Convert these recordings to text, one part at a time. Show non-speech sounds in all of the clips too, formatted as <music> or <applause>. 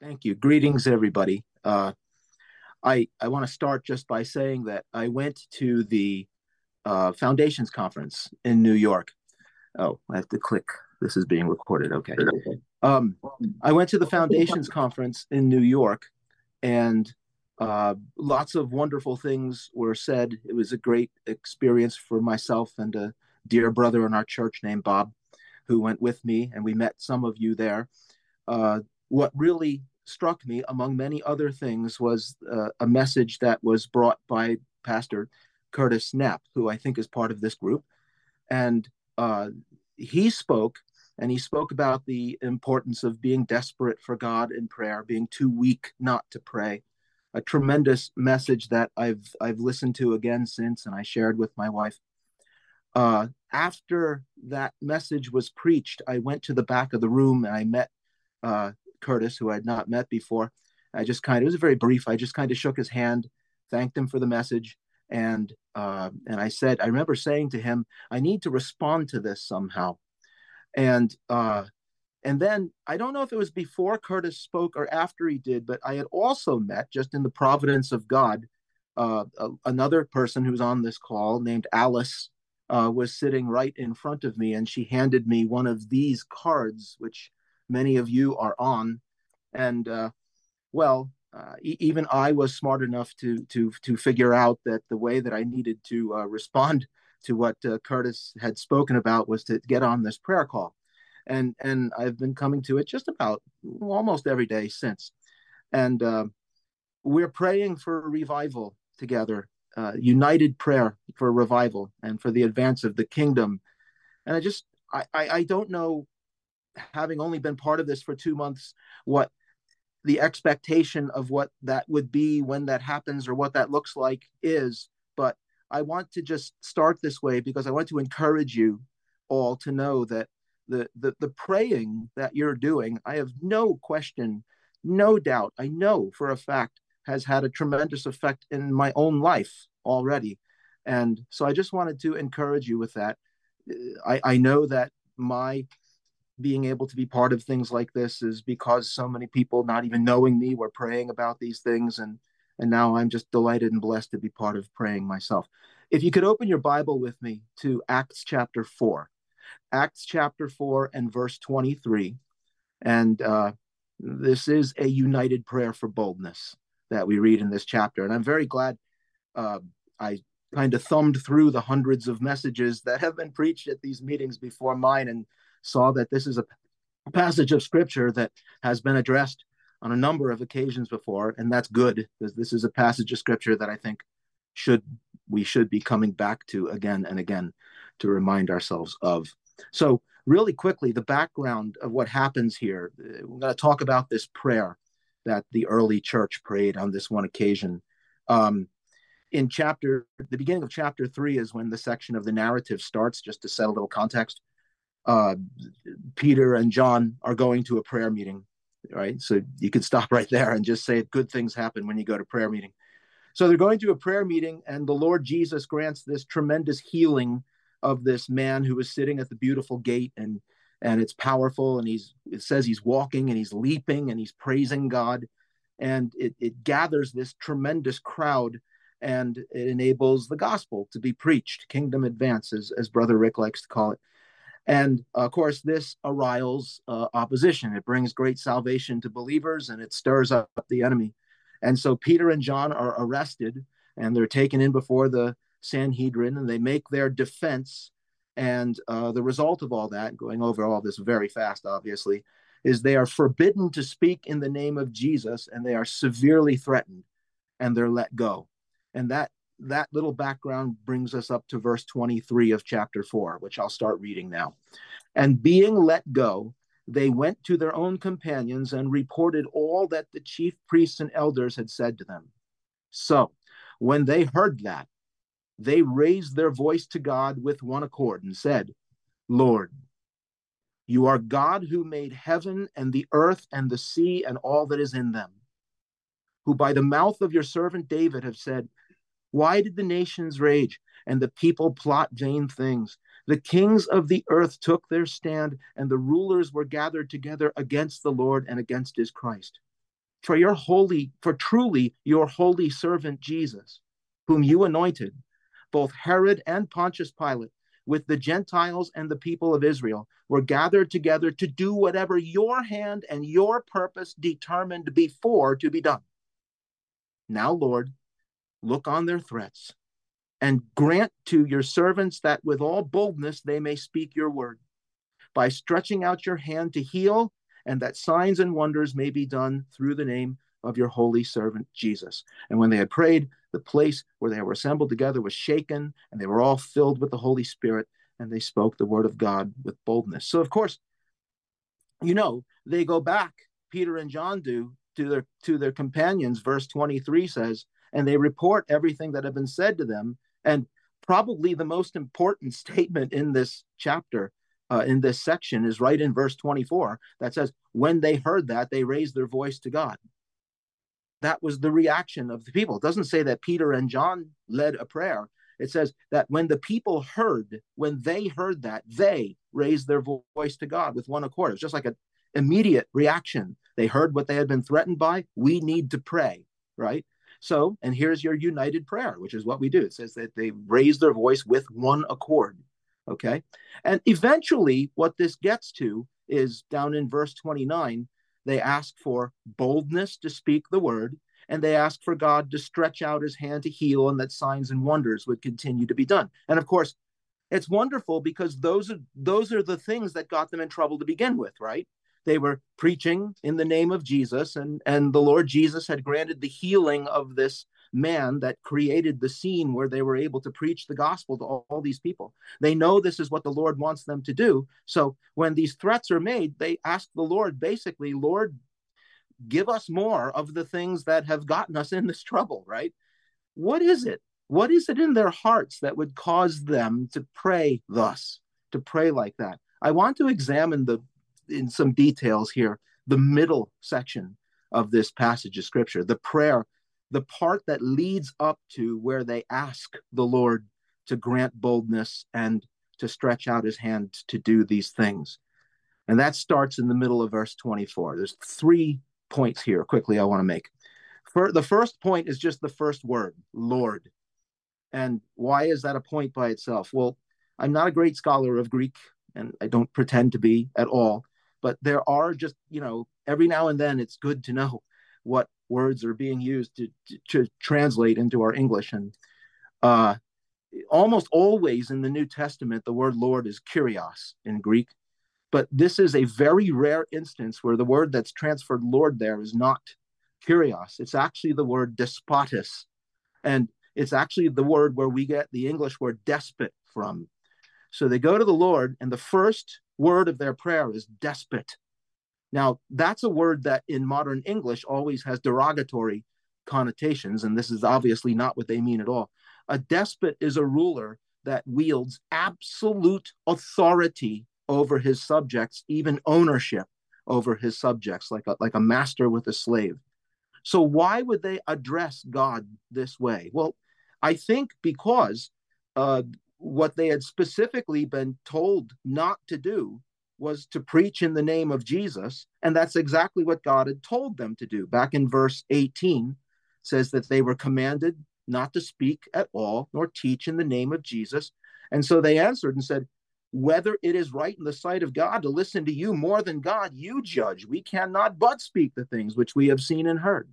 Thank you. Greetings, everybody. Uh, I I want to start just by saying that I went to the uh, Foundations Conference in New York. Oh, I have to click. This is being recorded. Okay. Um, I went to the Foundations Conference in New York, and uh, lots of wonderful things were said. It was a great experience for myself and a dear brother in our church named Bob, who went with me, and we met some of you there. Uh, what really struck me, among many other things, was uh, a message that was brought by Pastor Curtis Knapp, who I think is part of this group. And uh, he spoke, and he spoke about the importance of being desperate for God in prayer, being too weak not to pray. A tremendous message that I've I've listened to again since, and I shared with my wife. Uh, after that message was preached, I went to the back of the room and I met uh, Curtis, who I had not met before. I just kind of, it was very brief. I just kind of shook his hand, thanked him for the message. And, uh, and I said, I remember saying to him, I need to respond to this somehow. And, uh, and then I don't know if it was before Curtis spoke or after he did, but I had also met just in the providence of God, uh, another person who's on this call named Alice uh, was sitting right in front of me, and she handed me one of these cards, which many of you are on, and uh, well, uh, e- even I was smart enough to to to figure out that the way that I needed to uh, respond to what uh, Curtis had spoken about was to get on this prayer call, and and I've been coming to it just about almost every day since, and uh, we're praying for revival together, uh, united prayer for revival and for the advance of the kingdom, and I just I, I, I don't know having only been part of this for two months, what the expectation of what that would be when that happens or what that looks like is. But I want to just start this way because I want to encourage you all to know that the, the, the praying that you're doing, I have no question, no doubt, I know for a fact has had a tremendous effect in my own life already. And so I just wanted to encourage you with that. I, I know that my being able to be part of things like this is because so many people not even knowing me were praying about these things. And and now i'm just delighted and blessed to be part of praying myself. If you could open your bible with me to acts chapter 4 acts chapter 4 and verse 23 and uh, this is a united prayer for boldness that we read in this chapter. And i'm very glad uh, i kind of thumbed through the hundreds of messages that have been preached at these meetings before mine. And saw that this is a passage of scripture that has been addressed on a number of occasions before, and that's good because this is a passage of scripture that I think should we should be coming back to again and again to remind ourselves of. So, really quickly, the background of what happens here. We're going to talk about this prayer that the early church prayed on this one occasion. Um, in chapter, the beginning of chapter three is when the section of the narrative starts, just to set a little context uh, Peter and John are going to a prayer meeting, right? So you could stop <laughs> right there and just say good things happen when you go to prayer meeting. So they're going to a prayer meeting, and the Lord Jesus grants this tremendous healing of this man who was sitting at the beautiful gate, and and it's powerful. And he's it says he's walking and he's leaping and he's praising God, and it, it gathers this tremendous crowd, and it enables the gospel to be preached, kingdom advances, as Brother Rick likes to call it. And of course, this arouses uh, opposition. It brings great salvation to believers and it stirs up the enemy. And so Peter and John are arrested and they're taken in before the Sanhedrin and they make their defense. And uh, the result of all that, going over all this very fast, obviously, is they are forbidden to speak in the name of Jesus and they are severely threatened and they're let go. And that that little background brings us up to verse 23 of chapter 4, which I'll start reading now. And being let go, they went to their own companions and reported all that the chief priests and elders had said to them. So, when they heard that, they raised their voice to God with one accord and said, Lord, you are God who made heaven and the earth and the sea and all that is in them, who by the mouth of your servant David have said, why did the nations rage and the people plot vain things? The kings of the earth took their stand, and the rulers were gathered together against the Lord and against his Christ. for your holy, for truly your holy servant Jesus, whom you anointed, both Herod and Pontius Pilate, with the Gentiles and the people of Israel, were gathered together to do whatever your hand and your purpose determined before to be done. Now, Lord, look on their threats and grant to your servants that with all boldness they may speak your word by stretching out your hand to heal and that signs and wonders may be done through the name of your holy servant Jesus. And when they had prayed, the place where they were assembled together was shaken, and they were all filled with the Holy Spirit, and they spoke the word of God with boldness. So, of course, you know, they go back, Peter and John do, to their to their companions, verse 23 says, and they report everything that had been said to them. And probably the most important <laughs> statement in this chapter uh, in this section is right in verse 24 that says, When they heard that, they raised their voice to God. That was the reaction of the people. It doesn't say that Peter and John led a prayer. It says that when the people heard, when they heard that, they raised their voice to God with one accord. It was just like an immediate reaction. They heard what they had been threatened by. We need to pray, right? So, and here's your united prayer, which is what we do. It says that they raise their voice with one accord. Okay. And eventually, what this gets to is down in verse 29, they ask for boldness to speak the word, and they ask for God to stretch out his hand to heal, and that signs and wonders would continue to be done. And of course, it's wonderful because those are those are the things that got them in trouble to begin with, right? They were preaching in the name of Jesus, and, and the Lord Jesus had granted the healing of this man that created the scene where they were able to preach the gospel to all, all, these people. They know this is what the Lord wants them to do. So when these threats are made, they ask the Lord basically, Lord, give us more of the things that have gotten us in this trouble, right? What is it? What is it in their hearts that would cause them to pray thus, to pray like that? I want to examine the in some details here the middle section of this passage of scripture, the prayer the part that leads up to where they ask the Lord to grant boldness and to stretch out his hand to do these things. And that starts in the middle of verse 24. There's three points here quickly I want to make. For, the first point is just the first word, Lord. And why is that a point by itself? Well, I'm not a great scholar of Greek, and I don't pretend to be at all, but there are just, you know, every now and then it's good to know <laughs> what words are being used to, to, to translate into our English. And uh, almost always in the New Testament, the word Lord is kurios in Greek. But this is a very rare instance where the word that's transferred Lord there is not kurios. It's actually the word despotis. And it's actually the word where we get the English word despot from. So they go to the Lord, and the first word of their prayer is despot. Now, that's a word that in modern English always has derogatory connotations, and this is obviously not what they mean at all. A despot is a ruler that wields absolute authority over his subjects, even ownership over his subjects, like a, like a master with a slave. So, why would they address God this way? Well, I think because uh, what they had specifically been told not to do was to preach in the name of Jesus. And that's exactly what God had told them to do. Back in verse 18, says that they were commanded not to speak at all nor teach in the name of Jesus. And so they answered and said, Whether it is right in the sight of God to listen to you more than God, you judge. We cannot but speak the things which we have seen and heard.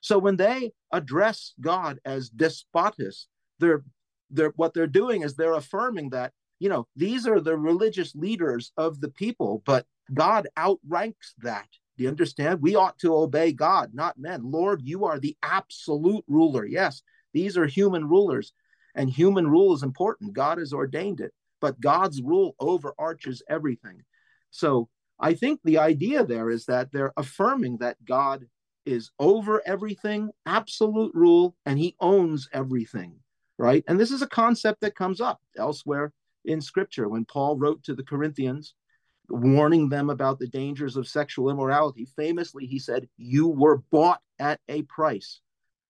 So when they address God as despotus, they're, they're what they're doing is they're affirming that you know, these are the religious leaders of the people, but God outranks that. Do you understand? We ought to obey God, not men. Lord, you are the absolute ruler. Yes, these are human rulers, and human rule is important. God has ordained it, but God's rule overarches everything. So I think the idea there is that they're affirming that God is over everything, absolute rule, and he owns everything, right? And this is a concept that comes up elsewhere in scripture when Paul wrote to the Corinthians, warning them about the dangers of sexual immorality. Famously, he said, You were bought at a price,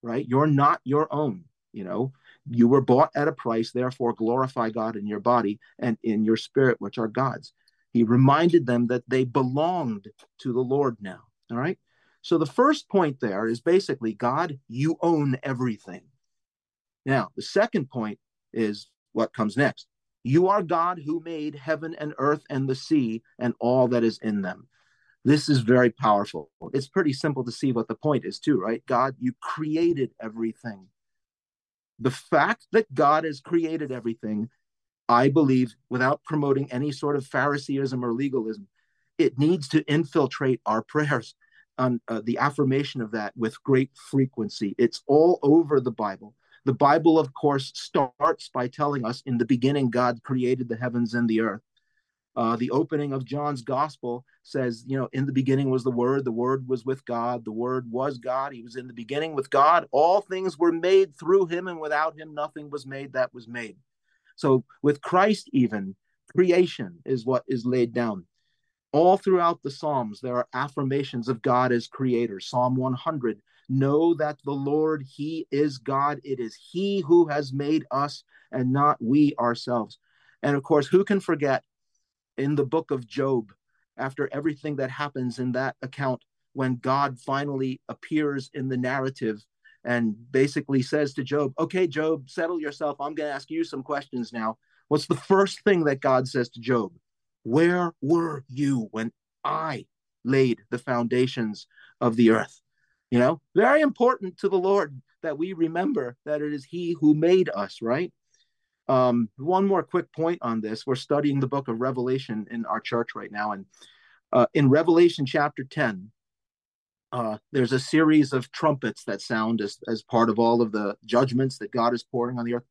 right? You're not your own, you know. You were bought at a price, therefore glorify God in your body and in your spirit, which are God's. He reminded them that they belonged to the Lord now. All right. So the first point there is basically God, you own everything. Now, the second point is what comes next. You are God who made heaven and earth and the sea and all that is in them. This is very powerful. It's pretty simple to see what the point is, too, right? God, you created everything. The fact that God has created everything, I believe, without promoting any sort of Phariseeism or legalism, it needs to infiltrate our prayers on uh, the affirmation of that with great frequency. It's all over the Bible. The Bible, of course, starts by telling us in the beginning, God created the heavens and the earth. Uh, the opening of John's gospel says, you know, in the beginning was the Word, the Word was with God, the Word was God, He was in the beginning with God. All things were made through Him, and without Him, nothing was made that was made. So, with Christ, even creation is what is laid down. All throughout the Psalms, there are affirmations of God as creator. Psalm 100 Know that the Lord, He is God. It is He who has made us and not we ourselves. And of course, who can forget in the book of Job, after everything that happens in that account, when God finally appears in the narrative and basically says to Job, Okay, Job, settle yourself. I'm going to ask you some questions now. What's the first thing that God says to Job? Where were you when I laid the foundations of the earth? You know, very important to the Lord that we remember that it is He who made us, right? Um, one more quick point on this. We're studying the book of Revelation in our church right now. And uh, in Revelation chapter 10, uh, there's a series of trumpets that sound as, as part of all of the judgments that God is pouring on the earth.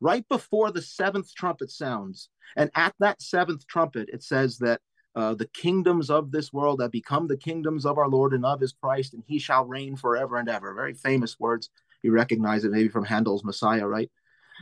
Right before the seventh trumpet sounds, and at that seventh trumpet, it says that uh, the kingdoms of this world that become the kingdoms of our Lord and of his Christ, and he shall reign forever and ever. Very famous words. You recognize it maybe from Handel's Messiah, right?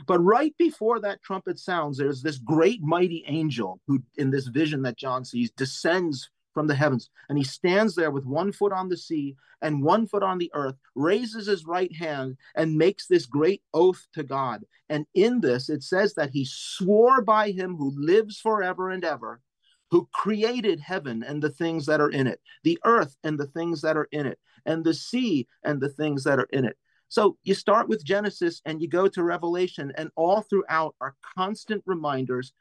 But right before that trumpet sounds, there's this great mighty angel who, in this vision that John sees, descends from the heavens. And he stands there with one foot on the sea and one foot on the earth, raises his right hand, and makes this great oath to God. And in this, it says that he swore by him who lives forever and ever who created heaven and the things that are in it, the earth and the things that are in it, and the sea and the things that are in it. So you start with Genesis and you go to Revelation, and all throughout are constant reminders,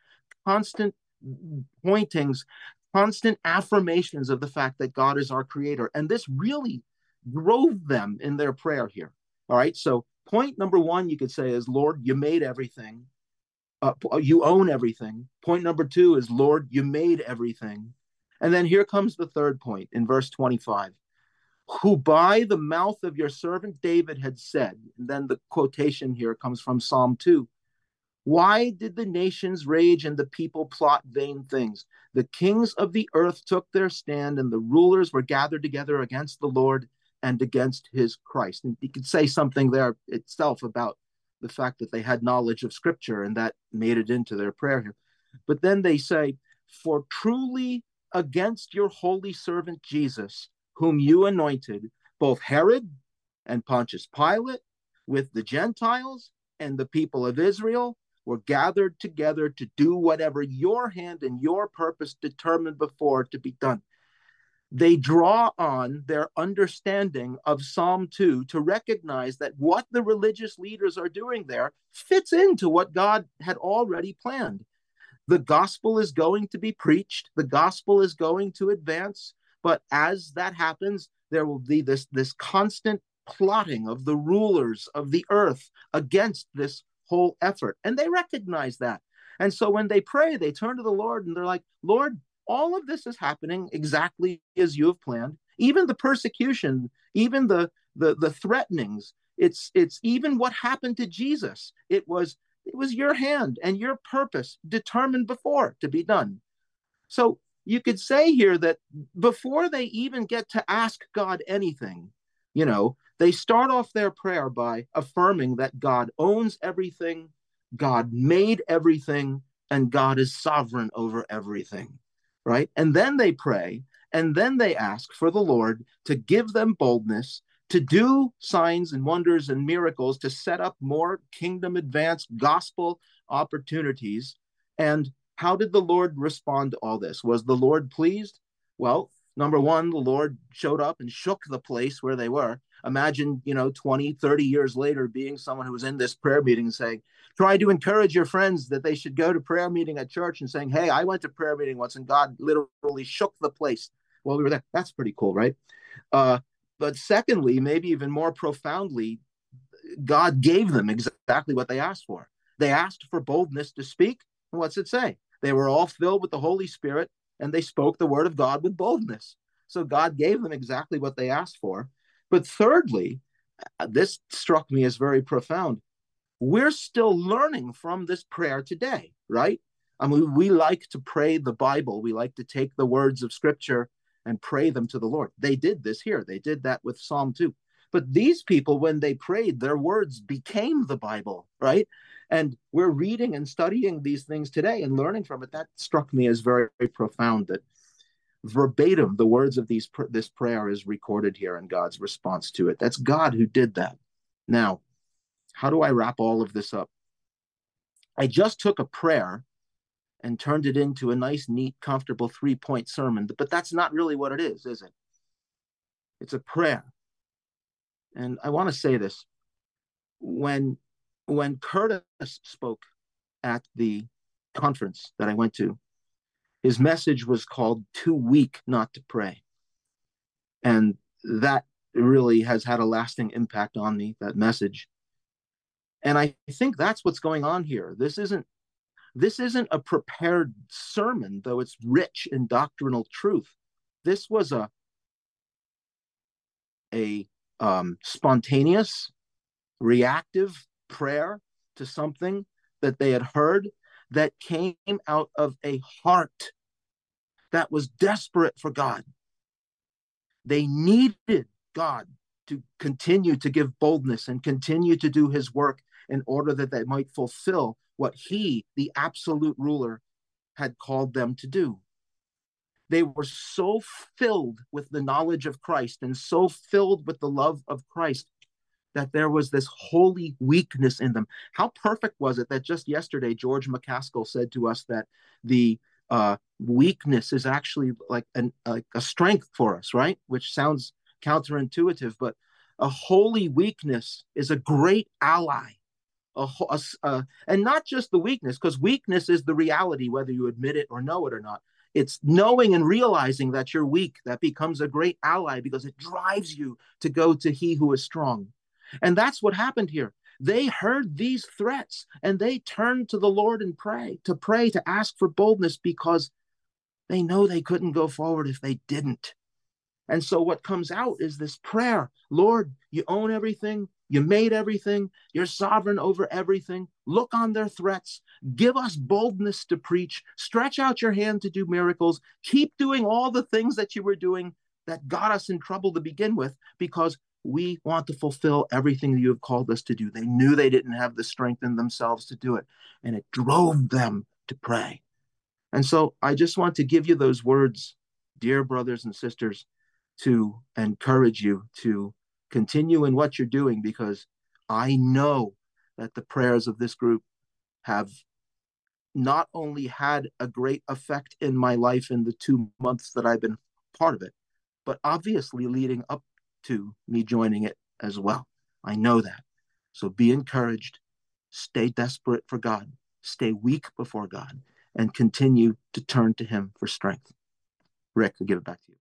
constant pointings, constant affirmations of the fact that God is our creator. And this really drove them in their prayer here. All right. So, point number one, you could say, is Lord, you made everything uh, uh, you own everything. Point number two is, Lord, you made everything. And then here comes the third point in verse 25 who by the mouth of your servant David had said, and then the quotation here comes from Psalm 2 Why did the nations rage and the people plot vain things? The kings of the earth took their stand, and the rulers were gathered together against the Lord and against his Christ. And you could say something there itself about the fact that they had knowledge of scripture and that made it into their prayer here. But then they say, For truly against your holy servant Jesus, whom you anointed, both Herod and Pontius Pilate, with the Gentiles and the people of Israel, were gathered together to do whatever your hand and your purpose determined before to be done they draw on their understanding of Psalm 2 to recognize that what the religious leaders are doing there fits into what God had already planned. The gospel is going to be preached, the gospel is going to advance, but as that happens, there will be this, this constant plotting of the rulers of the earth against this whole effort. And they recognize that. And so when they pray, they turn to the Lord and they're like, Lord, all of this is happening exactly as you have planned. Even the persecution even the the the threatenings it's it's even what happened to jesus. It was it was your hand and your purpose determined before to be done. So you could say here that before they even get to ask god anything you know they start off their prayer by affirming that god owns everything god made everything and god is sovereign over everything right? And then they pray, and then they ask for the Lord to give them boldness to do signs and wonders and miracles to set up more kingdom advanced gospel opportunities. And how did the Lord respond to all this? Was the Lord pleased? Well, Number one, the Lord showed up and shook the place where they were. Imagine, you know, 20, 30 years later being someone who was in this prayer meeting and saying, try to encourage your friends that they should go to prayer meeting at church and saying, hey, I went to prayer meeting once and God literally shook the place while we were there. That's pretty cool, right? Uh, but secondly, maybe even more profoundly, God gave them exactly what they asked for. They asked for boldness to speak. What's it say? They were all filled with the Holy Spirit and they spoke the word of God with boldness. So God gave them exactly what they asked for. But thirdly, uh, this struck me as very profound. We're still learning from this prayer today, right? I mean, we like to pray the Bible. We like to take the words of Scripture and pray them to the Lord. They did this here. They did that with Psalm 2. But these people, when they prayed, their words became the Bible, right? And we're reading and studying these things today and learning from it. That struck me as very, very profound that verbatim the words of these this prayer is recorded here and God's response to it. That's God who did that. Now, how do I wrap all of this up? I just took a prayer and turned it into a nice, neat, comfortable three point sermon, but that's not really what it is, is it? It's a prayer. And I want to say this when when Curtis spoke at the conference that I went to, his message was called Too Weak Not to Pray. And that really has had a lasting impact on me, that message. And I think that's what's going on here. This isn't this isn't a prepared sermon, though it's rich in doctrinal truth. This was a a um, spontaneous, reactive prayer to something that they had heard that came out of a heart that was desperate for God. They needed God to continue to give boldness and continue to do his work in order that they might fulfill what he, the absolute ruler, had called them to do. They were so filled with the knowledge of Christ and so filled with the love of Christ that there was this holy weakness in them. How perfect was it that just yesterday George McCaskill said to us that the uh, weakness is actually like an, like a strength for us, right? Which sounds counterintuitive, but a holy weakness is a great ally. A, a, a, and not just the weakness, because weakness is the reality, whether you admit it or know it or not. It's knowing and realizing that you're weak that becomes a great ally because it drives you to go to He who is strong. And that's what happened here. They heard these threats and they turned to the Lord and pray, to pray, to ask for boldness because they know they couldn't go forward if they didn't. And so what comes out is this prayer Lord, you own everything. You made everything. You're sovereign over everything. Look on their threats. Give us boldness to preach. Stretch out your hand to do miracles. Keep doing all the things that you were doing that got us in trouble to begin with because we want to fulfill everything you have called us to do. They knew they didn't have the strength in themselves to do it, and it drove them to pray. And so I just want to give you those words, dear brothers and sisters, to encourage you to continue in what you're doing because I know that the prayers of this group have not only had a great effect in my life in the two months that I've been part of it, but obviously leading up to me joining it as well. I know that. So be encouraged, stay desperate for God, stay weak before God, and continue to turn to Him for strength. Rick, I'll give it back to you.